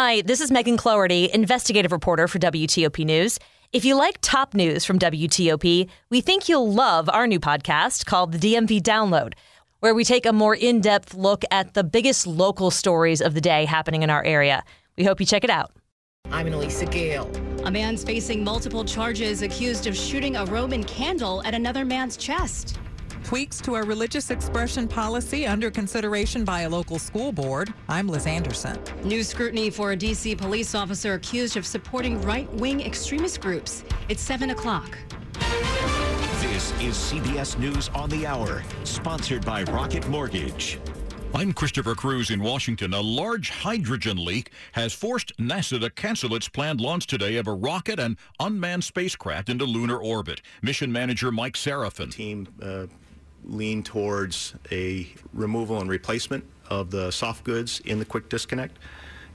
Hi, this is Megan Cloherty, investigative reporter for WTOP News. If you like top news from WTOP, we think you'll love our new podcast called the DMV Download, where we take a more in depth look at the biggest local stories of the day happening in our area. We hope you check it out. I'm Elisa Gale. A man's facing multiple charges accused of shooting a Roman candle at another man's chest. Tweaks to a religious expression policy under consideration by a local school board. I'm Liz Anderson. New scrutiny for a D.C. police officer accused of supporting right wing extremist groups. It's 7 o'clock. This is CBS News on the Hour, sponsored by Rocket Mortgage. I'm Christopher Cruz in Washington. A large hydrogen leak has forced NASA to cancel its planned launch today of a rocket and unmanned spacecraft into lunar orbit. Mission manager Mike Sarafin. Team uh, lean towards a removal and replacement of the soft goods in the quick disconnect.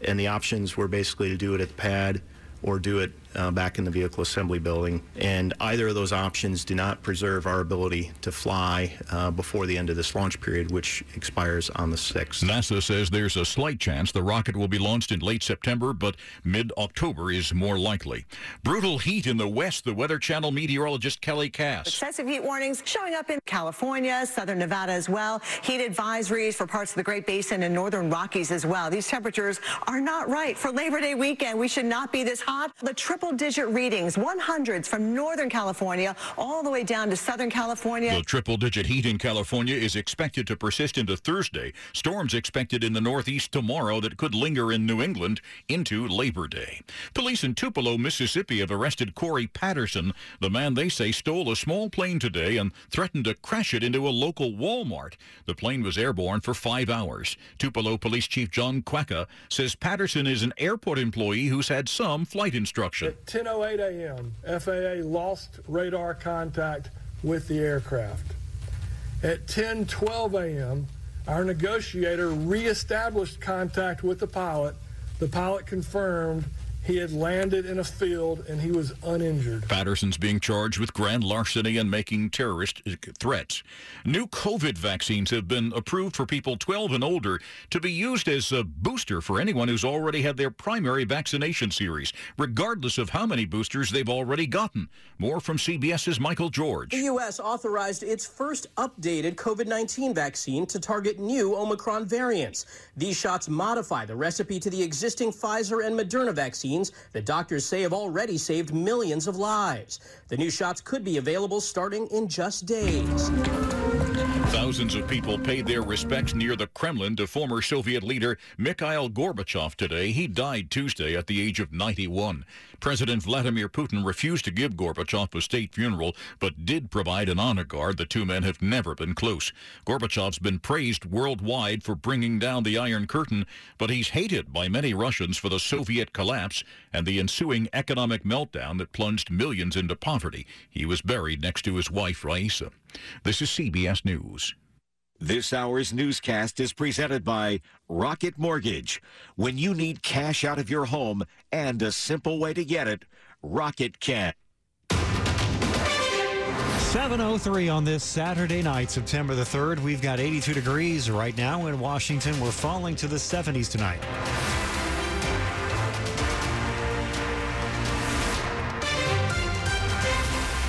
And the options were basically to do it at the pad or do it uh, back in the vehicle assembly building. And either of those options do not preserve our ability to fly uh, before the end of this launch period, which expires on the 6th. NASA says there's a slight chance the rocket will be launched in late September, but mid October is more likely. Brutal heat in the west, the Weather Channel meteorologist Kelly Cass. Excessive heat warnings showing up in California, southern Nevada as well. Heat advisories for parts of the Great Basin and northern Rockies as well. These temperatures are not right for Labor Day weekend. We should not be this hot. The triple digit readings, 100s from Northern California all the way down to Southern California. The triple digit heat in California is expected to persist into Thursday. Storms expected in the Northeast tomorrow that could linger in New England into Labor Day. Police in Tupelo, Mississippi have arrested Corey Patterson, the man they say stole a small plane today and threatened to crash it into a local Walmart. The plane was airborne for five hours. Tupelo Police Chief John Quaka says Patterson is an airport employee who's had some flight instruction. At 10:08 a.m., FAA lost radar contact with the aircraft. At 10:12 a.m., our negotiator reestablished contact with the pilot. The pilot confirmed he had landed in a field and he was uninjured. Patterson's being charged with grand larceny and making terrorist threats. New COVID vaccines have been approved for people 12 and older to be used as a booster for anyone who's already had their primary vaccination series, regardless of how many boosters they've already gotten. More from CBS's Michael George. The U.S. authorized its first updated COVID 19 vaccine to target new Omicron variants. These shots modify the recipe to the existing Pfizer and Moderna vaccines that doctors say have already saved millions of lives. The new shots could be available starting in just days. Thousands of people paid their respects near the Kremlin to former Soviet leader Mikhail Gorbachev today. He died Tuesday at the age of 91. President Vladimir Putin refused to give Gorbachev a state funeral, but did provide an honor guard. The two men have never been close. Gorbachev's been praised worldwide for bringing down the Iron Curtain, but he's hated by many Russians for the Soviet collapse and the ensuing economic meltdown that plunged millions into poverty. He was buried next to his wife, Raisa. This is CBS News. This hour's newscast is presented by Rocket Mortgage. When you need cash out of your home and a simple way to get it, Rocket can. 703 on this Saturday night, September the 3rd. We've got 82 degrees right now in Washington. We're falling to the 70s tonight.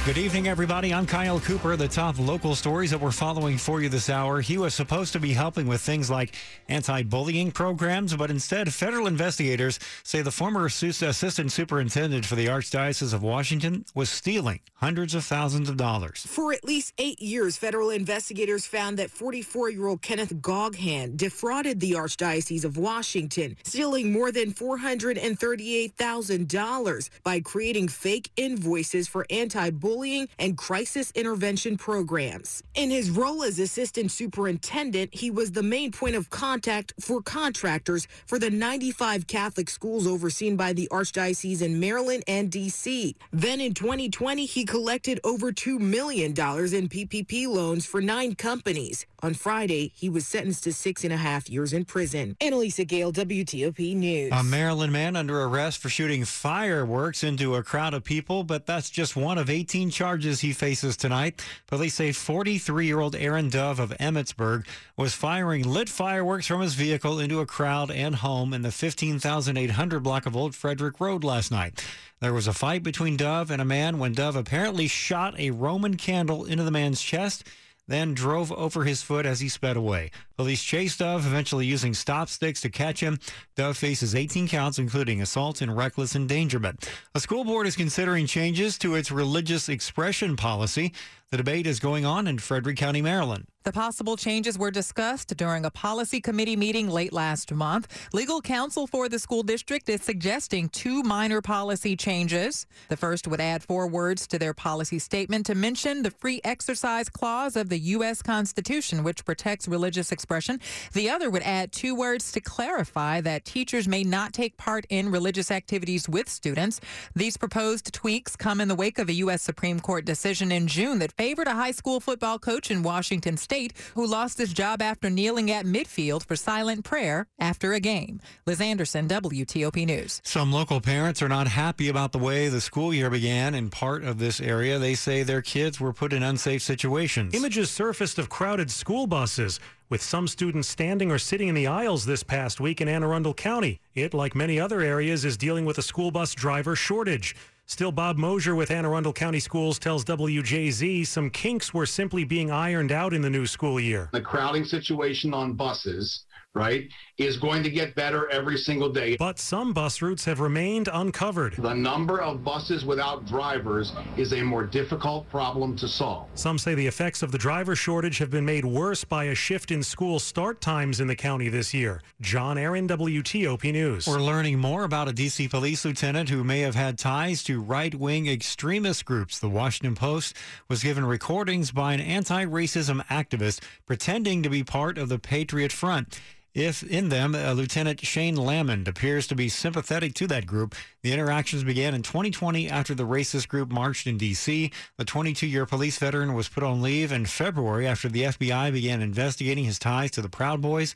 Good evening, everybody. I'm Kyle Cooper. The top local stories that we're following for you this hour. He was supposed to be helping with things like anti bullying programs, but instead, federal investigators say the former assistant superintendent for the Archdiocese of Washington was stealing hundreds of thousands of dollars. For at least eight years, federal investigators found that 44 year old Kenneth Goghan defrauded the Archdiocese of Washington, stealing more than $438,000 by creating fake invoices for anti bullying bullying and crisis intervention programs. In his role as assistant superintendent, he was the main point of contact for contractors for the 95 Catholic schools overseen by the Archdiocese in Maryland and D.C. Then in 2020, he collected over $2 million in PPP loans for nine companies. On Friday, he was sentenced to six and a half years in prison. Annalisa Gale, WTOP News. A Maryland man under arrest for shooting fireworks into a crowd of people, but that's just one of 18 14 charges he faces tonight. Police say 43 year old Aaron Dove of Emmitsburg was firing lit fireworks from his vehicle into a crowd and home in the 15,800 block of Old Frederick Road last night. There was a fight between Dove and a man when Dove apparently shot a Roman candle into the man's chest then drove over his foot as he sped away. Police chased Dove, eventually using stop sticks to catch him. Dove faces 18 counts, including assault and reckless endangerment. A school board is considering changes to its religious expression policy. The debate is going on in Frederick County, Maryland. The possible changes were discussed during a policy committee meeting late last month. Legal counsel for the school district is suggesting two minor policy changes. The first would add four words to their policy statement to mention the free exercise clause of the U.S. Constitution, which protects religious expression. The other would add two words to clarify that teachers may not take part in religious activities with students. These proposed tweaks come in the wake of a U.S. Supreme Court decision in June that favored a high school football coach in Washington state who lost his job after kneeling at midfield for silent prayer after a game. Liz Anderson, WTOP News. Some local parents are not happy about the way the school year began in part of this area. They say their kids were put in unsafe situations. Images surfaced of crowded school buses with some students standing or sitting in the aisles this past week in Anne Arundel County. It, like many other areas, is dealing with a school bus driver shortage. Still, Bob Mosier with Anne Arundel County Schools tells WJZ some kinks were simply being ironed out in the new school year. The crowding situation on buses, right, is going to get better every single day. But some bus routes have remained uncovered. The number of buses without drivers is a more difficult problem to solve. Some say the effects of the driver shortage have been made worse by a shift in school start times in the county this year. John Aaron, WTOP News. We're learning more about a D.C. police lieutenant who may have had ties to right wing extremist groups. The Washington Post was given recordings by an anti racism activist pretending to be part of the Patriot Front. If in them, uh, Lieutenant Shane Lamond appears to be sympathetic to that group. The interactions began in 2020 after the racist group marched in D.C. The 22 year police veteran was put on leave in February after the FBI began investigating his ties to the Proud Boys.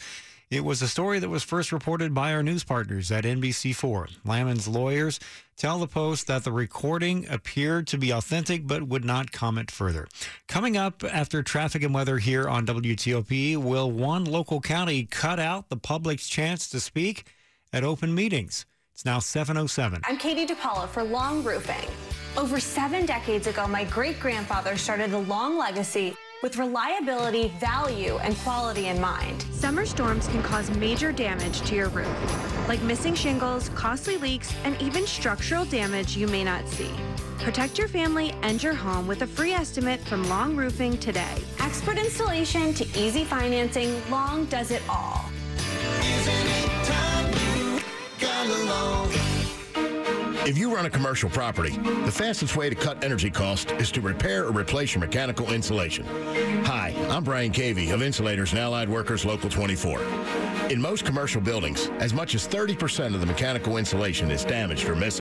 It was a story that was first reported by our news partners at NBC4. Lamond's lawyers tell the Post that the recording appeared to be authentic but would not comment further. Coming up after traffic and weather here on WTOP, will one local county cut out the public's chance to speak at open meetings? It's now 707. I'm Katie DePaula for Long Roofing. Over seven decades ago, my great grandfather started a long legacy with reliability, value, and quality in mind. Summer storms can cause major damage to your roof, like missing shingles, costly leaks, and even structural damage you may not see. Protect your family and your home with a free estimate from Long Roofing today. Expert installation to easy financing, Long does it all. If you run a commercial property, the fastest way to cut energy costs is to repair or replace your mechanical insulation. Hi, I'm Brian Cavey of Insulators and Allied Workers Local 24. In most commercial buildings, as much as 30% of the mechanical insulation is damaged or missing.